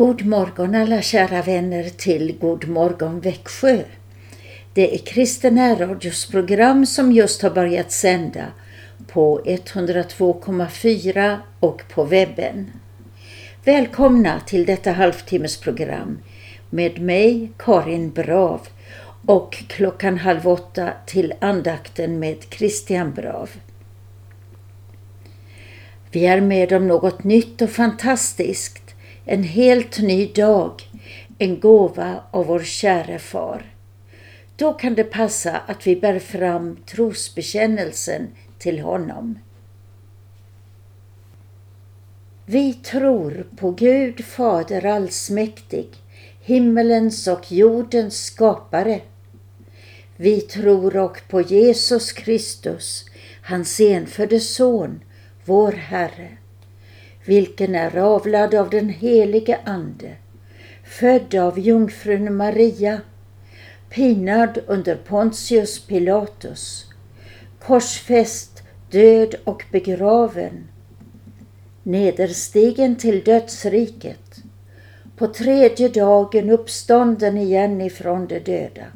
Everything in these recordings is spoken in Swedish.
God morgon alla kära vänner till God morgon Växjö. Det är Kristen radios program som just har börjat sända på 102,4 och på webben. Välkomna till detta halvtimmesprogram med mig Karin Brav och klockan halv åtta till andakten med Christian Brav. Vi är med om något nytt och fantastiskt en helt ny dag, en gåva av vår käre far. Då kan det passa att vi bär fram trosbekännelsen till honom. Vi tror på Gud Fader allsmäktig, himmelens och jordens skapare. Vi tror och på Jesus Kristus, hans enfödde Son, vår Herre vilken är avlad av den helige Ande, född av jungfrun Maria, pinad under Pontius Pilatus, korsfäst, död och begraven, nederstigen till dödsriket, på tredje dagen uppstånden igen ifrån de döda,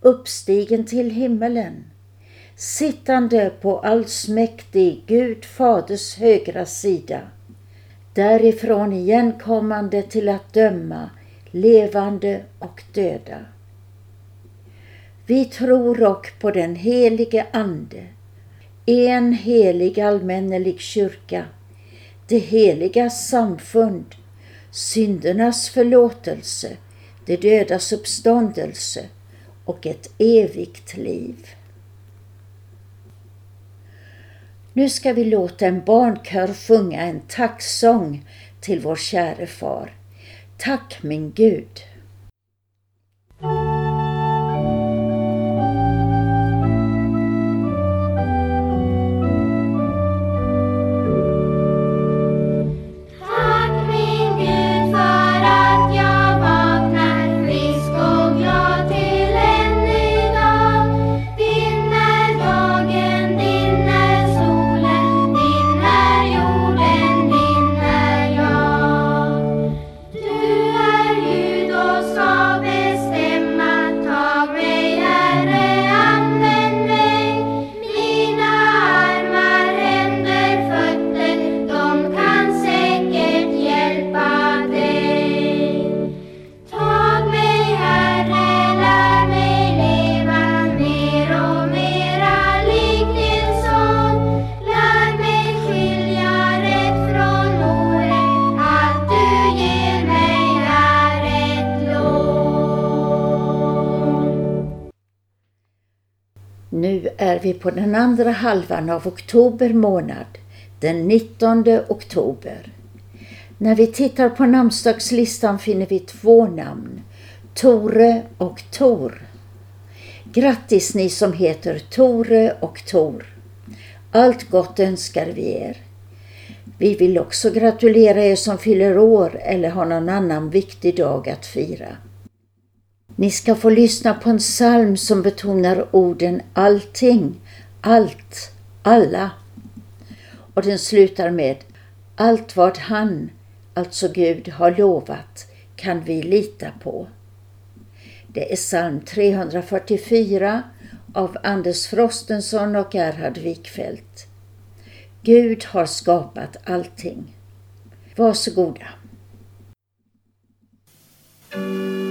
uppstigen till himmelen, sittande på allsmäktig Gud Faders högra sida, därifrån igenkommande till att döma levande och döda. Vi tror och på den helige Ande, en helig allmännelig kyrka, det heliga samfund, syndernas förlåtelse, det dödas uppståndelse och ett evigt liv. Nu ska vi låta en barnkör sjunga en tacksång till vår käre far. Tack min Gud. Andra halvan av oktober månad, den 19 oktober. När vi tittar på namnsdagslistan finner vi två namn, Tore och Tor. Grattis ni som heter Tore och Tor. Allt gott önskar vi er. Vi vill också gratulera er som fyller år eller har någon annan viktig dag att fira. Ni ska få lyssna på en psalm som betonar orden allting, allt, alla. Och den slutar med Allt vad han, alltså Gud, har lovat kan vi lita på. Det är psalm 344 av Anders Frostenson och Gerhard Wikfeldt. Gud har skapat allting. Varsågoda. Mm.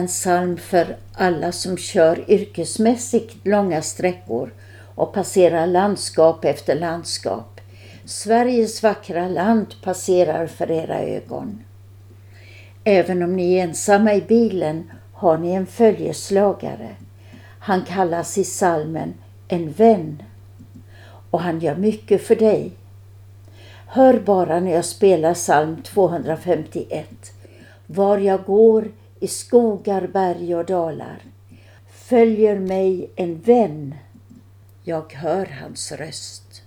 En psalm för alla som kör yrkesmässigt långa sträckor och passerar landskap efter landskap. Sveriges vackra land passerar för era ögon. Även om ni är ensamma i bilen har ni en följeslagare. Han kallas i salmen en vän och han gör mycket för dig. Hör bara när jag spelar psalm 251. Var jag går i skogar, berg och dalar följer mig en vän. Jag hör hans röst.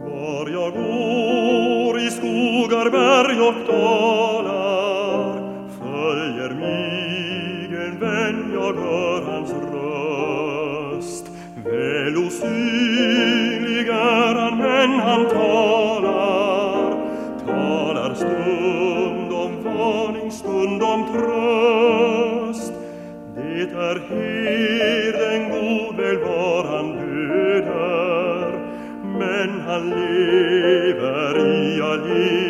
Var jag går i skogar, berg och dalar Väl är han, men han talar, talar stund om varning, stund om tröst. Det är herden god, väl var han död men han lever i all evighet.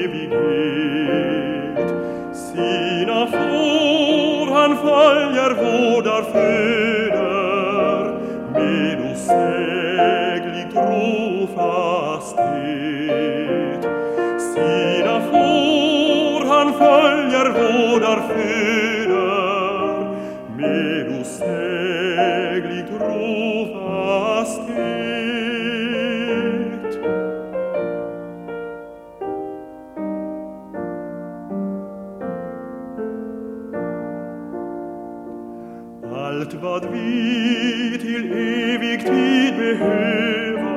Behöva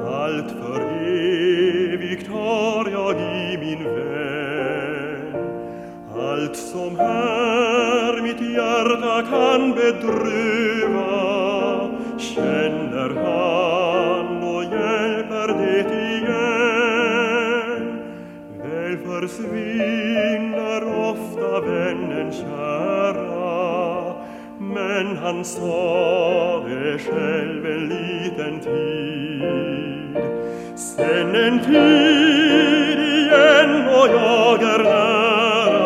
Allt för evigt har jag i min vän. Allt som här mitt hjärta kan bedröva Känner han och hjälper det igen. Väl försvinner ofta vännen kära men han sa det själv en liten tid. Sen en tid igen och jag är nära.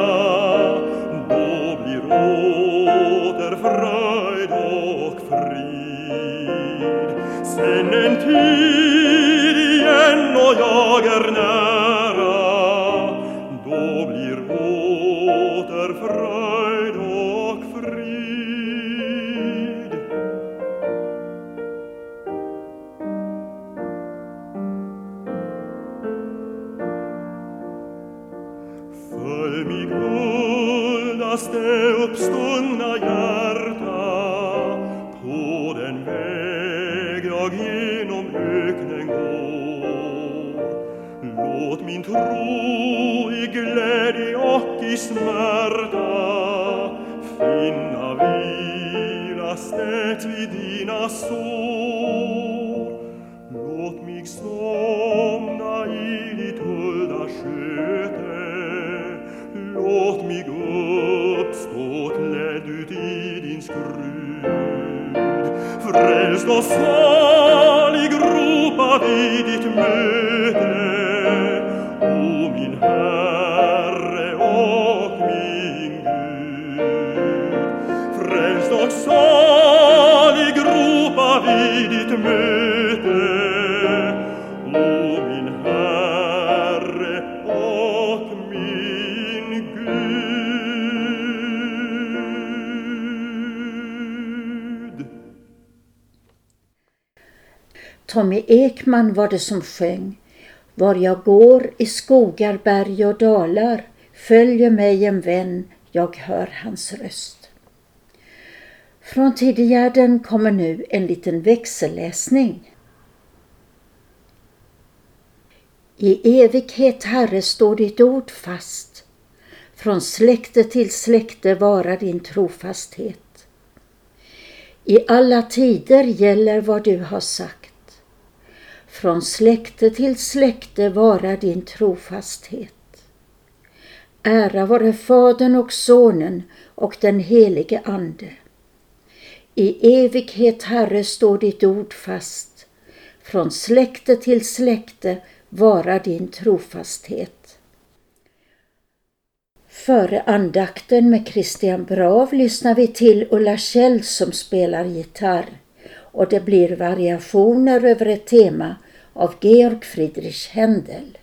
Då blir åter fröjd och frid. Sen en tid igen och jag är nära. Då blir åter fröjd. Och i Ekman var det som sjöng Var jag går i skogar, berg och dalar följer mig en vän, jag hör hans röst. Från Tidigärden kommer nu en liten växelläsning. I evighet, Herre, står ditt ord fast. Från släkte till släkte vara din trofasthet. I alla tider gäller vad du har sagt. Från släkte till släkte vara din trofasthet. Ära vare Fadern och Sonen och den helige Ande. I evighet, Herre, står ditt ord fast. Från släkte till släkte vara din trofasthet. Före andakten med Christian Brav lyssnar vi till Ulla Kjell som spelar gitarr och det blir variationer över ett tema av Georg Friedrich Händel.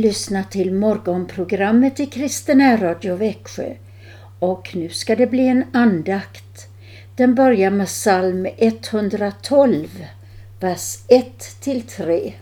Lyssna lyssnar till morgonprogrammet i Kristen Radio Växjö och nu ska det bli en andakt. Den börjar med psalm 112, vers 1-3.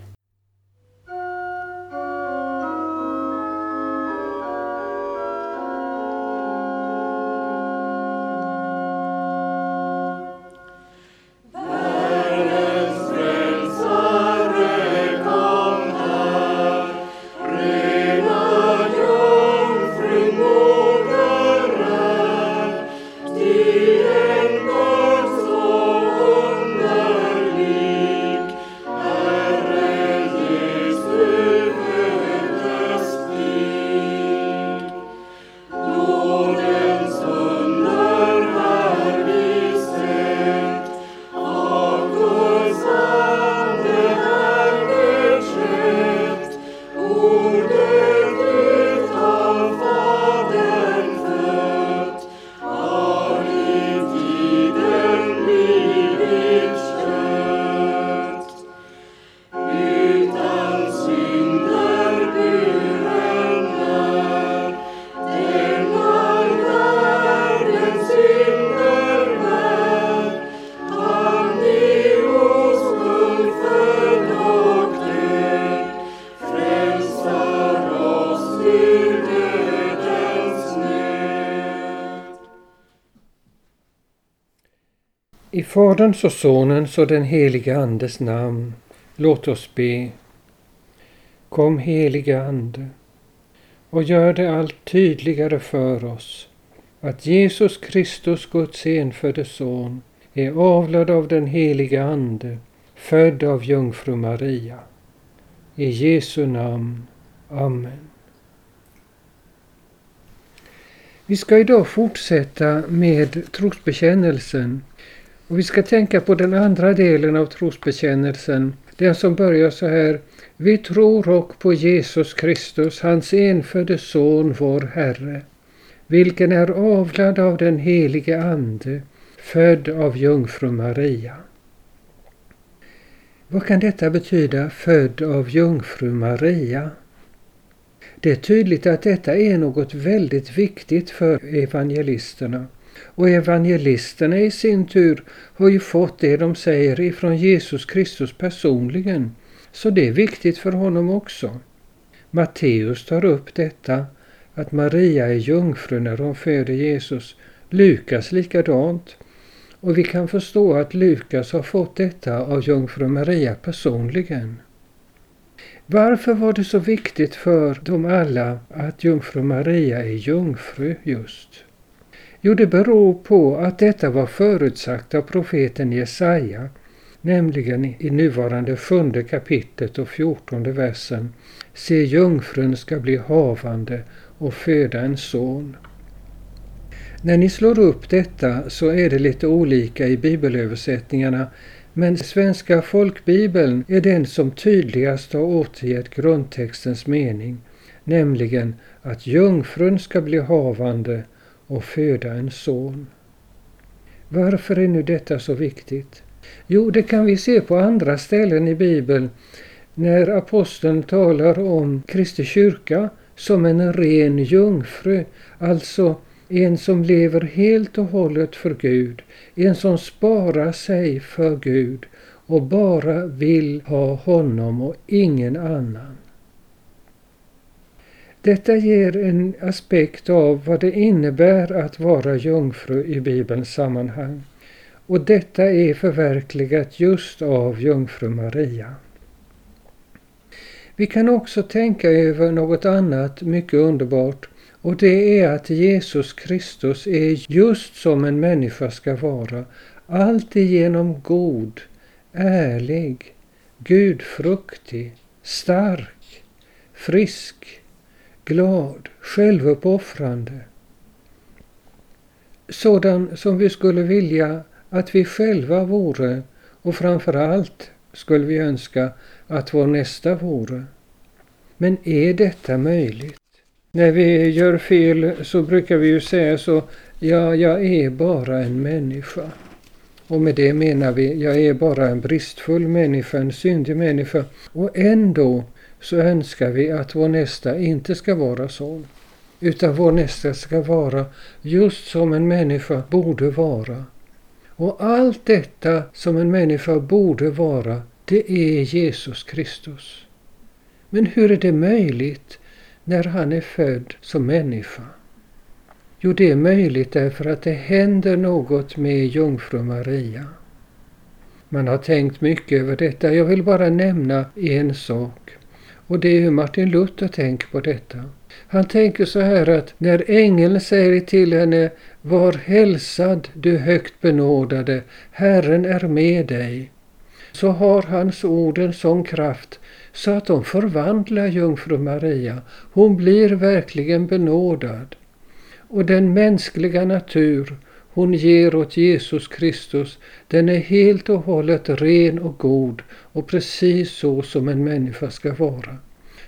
Faderns och Sonens och den helige Andes namn. Låt oss be. Kom helige Ande och gör det allt tydligare för oss att Jesus Kristus, Guds enfödde Son, är avlad av den helige Ande, född av jungfru Maria. I Jesu namn. Amen. Vi ska idag fortsätta med trosbekännelsen och vi ska tänka på den andra delen av trosbekännelsen, den som börjar så här. Vi tror och på Jesus Kristus, hans enfödde Son, vår Herre, vilken är avlad av den helige Ande, född av jungfru Maria. Vad kan detta betyda, född av jungfru Maria? Det är tydligt att detta är något väldigt viktigt för evangelisterna. Och evangelisterna i sin tur har ju fått det de säger ifrån Jesus Kristus personligen. Så det är viktigt för honom också. Matteus tar upp detta, att Maria är jungfru när hon föder Jesus. Lukas likadant. Och vi kan förstå att Lukas har fått detta av jungfru Maria personligen. Varför var det så viktigt för dem alla att jungfru Maria är jungfru just? Jo, det beror på att detta var förutsagt av profeten Jesaja, nämligen i nuvarande sjunde kapitlet och fjortonde versen. Se, jungfrun ska bli havande och föda en son. När ni slår upp detta så är det lite olika i bibelöversättningarna men Svenska folkbibeln är den som tydligast har återgett grundtextens mening, nämligen att jungfrun ska bli havande och föda en son. Varför är nu detta så viktigt? Jo, det kan vi se på andra ställen i Bibeln när aposteln talar om Kristi kyrka som en ren jungfru, alltså en som lever helt och hållet för Gud, en som sparar sig för Gud och bara vill ha honom och ingen annan. Detta ger en aspekt av vad det innebär att vara jungfru i Bibelns sammanhang. Och detta är förverkligat just av jungfru Maria. Vi kan också tänka över något annat mycket underbart och det är att Jesus Kristus är just som en människa ska vara, alltigenom god, ärlig, gudfruktig, stark, frisk, glad, självuppoffrande. Sådan som vi skulle vilja att vi själva vore och framför allt skulle vi önska att vår nästa vore. Men är detta möjligt? När vi gör fel så brukar vi ju säga så, ja, jag är bara en människa. Och med det menar vi, jag är bara en bristfull människa, en syndig människa. Och ändå så önskar vi att vår nästa inte ska vara sån. Utan vår nästa ska vara just som en människa borde vara. Och allt detta som en människa borde vara, det är Jesus Kristus. Men hur är det möjligt när han är född som människa? Jo, det är möjligt därför att det händer något med jungfru Maria. Man har tänkt mycket över detta. Jag vill bara nämna en sak. Och det är hur Martin Luther tänker på detta. Han tänker så här att när ängeln säger till henne Var hälsad du högt benådade, Herren är med dig. Så har hans ord en sån kraft så att de förvandlar jungfru Maria. Hon blir verkligen benådad. Och den mänskliga natur hon ger åt Jesus Kristus, den är helt och hållet ren och god och precis så som en människa ska vara.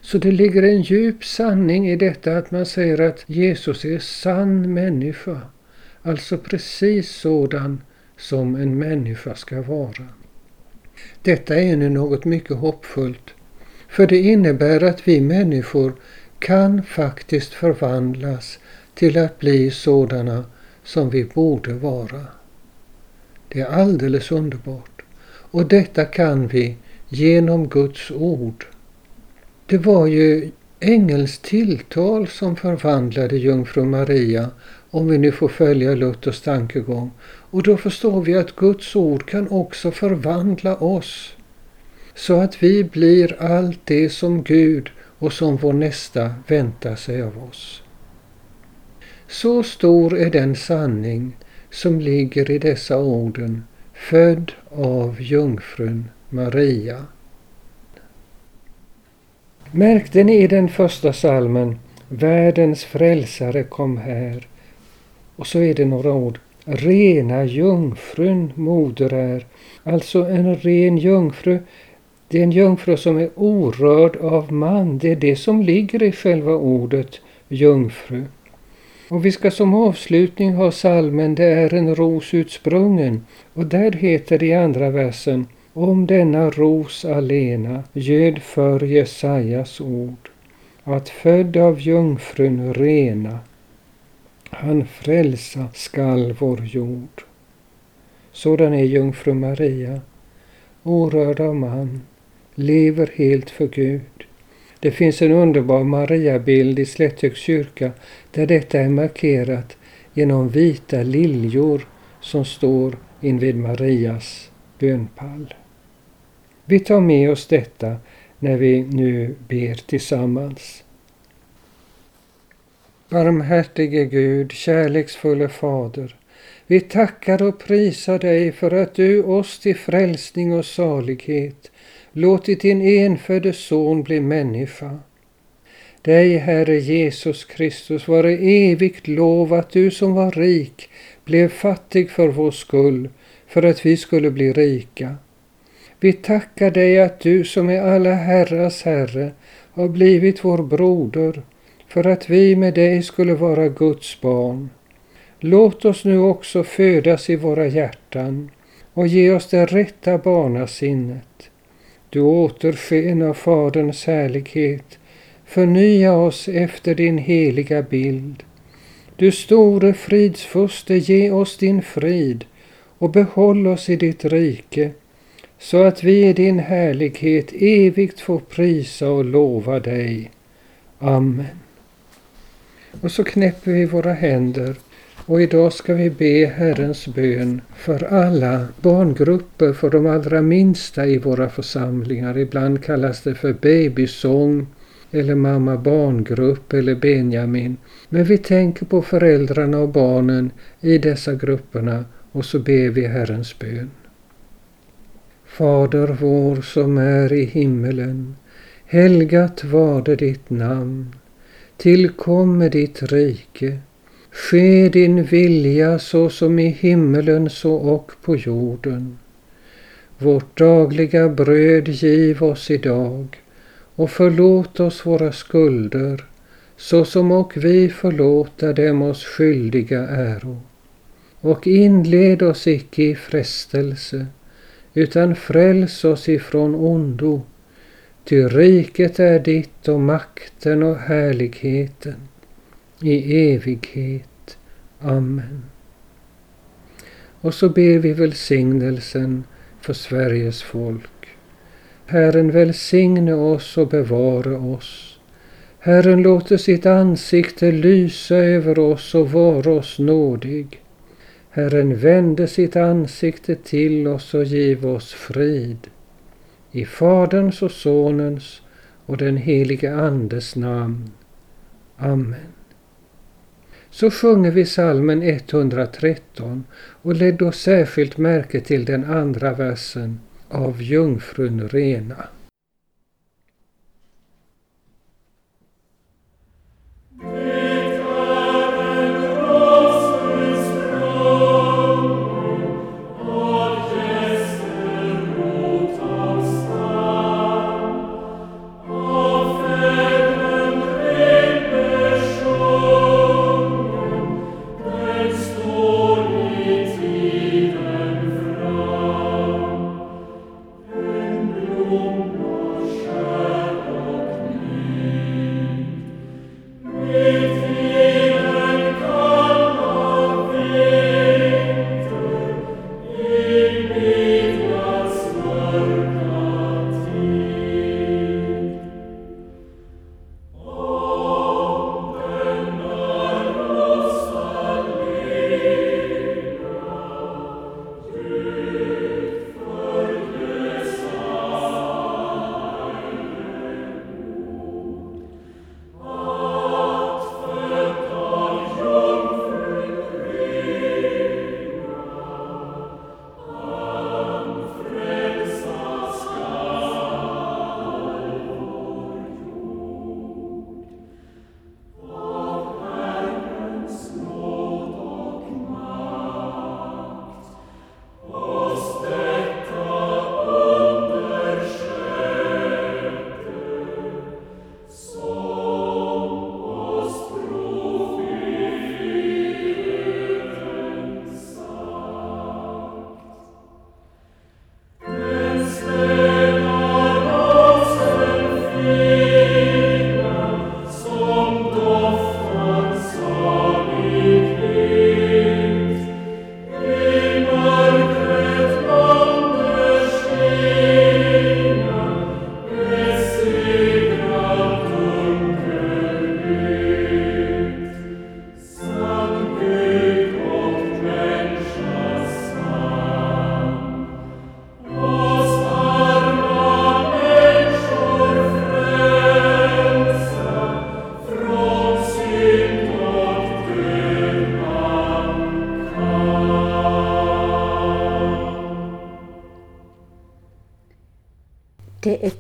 Så det ligger en djup sanning i detta att man säger att Jesus är sann människa. Alltså precis sådan som en människa ska vara. Detta är nu något mycket hoppfullt. För det innebär att vi människor kan faktiskt förvandlas till att bli sådana som vi borde vara. Det är alldeles underbart. Och detta kan vi genom Guds ord. Det var ju ängels tilltal som förvandlade jungfru Maria om vi nu får följa Luthers tankegång. Och då förstår vi att Guds ord kan också förvandla oss så att vi blir allt det som Gud och som vår nästa väntar sig av oss. Så stor är den sanning som ligger i dessa orden, född av jungfrun Maria. Märkte ni i den första salmen Världens frälsare kom här. Och så är det några ord. Rena jungfrun moder är. Alltså en ren jungfru. Det är en jungfru som är orörd av man. Det är det som ligger i själva ordet jungfru. Och vi ska som avslutning ha salmen Det är en ros utsprungen. Och där heter det i andra versen Om denna ros alena göd för Jesajas ord att född av jungfrun rena han frälsa skall vår jord. Sådan är jungfru Maria, orörd av man, lever helt för Gud. Det finns en underbar Mariabild i Slätthögs kyrka där detta är markerat genom vita liljor som står invid Marias bönpall. Vi tar med oss detta när vi nu ber tillsammans. Barmhärtige Gud, kärleksfulle Fader, vi tackar och prisar dig för att du oss till frälsning och salighet låtit din enfödde son bli människa. Dig, Herre Jesus Kristus, vare evigt lov att du som var rik blev fattig för vår skull, för att vi skulle bli rika. Vi tackar dig att du som är alla herrars Herre har blivit vår broder för att vi med dig skulle vara Guds barn. Låt oss nu också födas i våra hjärtan och ge oss det rätta barnasinnet. Du återsken av Faderns härlighet, förnya oss efter din heliga bild. Du store fridsfurste, ge oss din frid och behåll oss i ditt rike så att vi i din härlighet evigt får prisa och lova dig. Amen. Och så knäpper vi våra händer och idag ska vi be Herrens bön för alla barngrupper, för de allra minsta i våra församlingar. Ibland kallas det för babysång eller mamma barngrupp eller Benjamin. Men vi tänker på föräldrarna och barnen i dessa grupperna och så ber vi Herrens bön. Fader vår som är i himmelen. Helgat varde ditt namn. Tillkomme ditt rike. Ske din vilja så som i himmelen så och på jorden. Vårt dagliga bröd giv oss idag och förlåt oss våra skulder så som och vi förlåta dem oss skyldiga äro. Och inled oss icke i frestelse utan fräls oss ifrån ondo. Ty riket är ditt och makten och härligheten i evighet. Amen. Och så ber vi välsignelsen för Sveriges folk. Herren välsigne oss och bevara oss. Herren låter sitt ansikte lysa över oss och vara oss nådig. Herren vände sitt ansikte till oss och giv oss frid. I Faderns och Sonens och den helige Andes namn. Amen. Så sjunger vi salmen 113 och lägg då särskilt märke till den andra versen av Jungfrun Rena.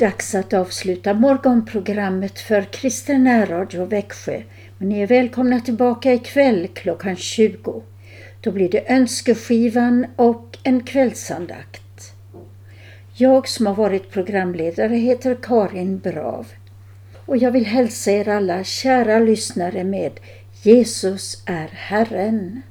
Dags att avsluta morgonprogrammet för Kristen närradio Växjö. Men ni är välkomna tillbaka ikväll klockan 20. Då blir det önskeskivan och en kvällsandakt. Jag som har varit programledare heter Karin Brav. Och jag vill hälsa er alla kära lyssnare med Jesus är Herren.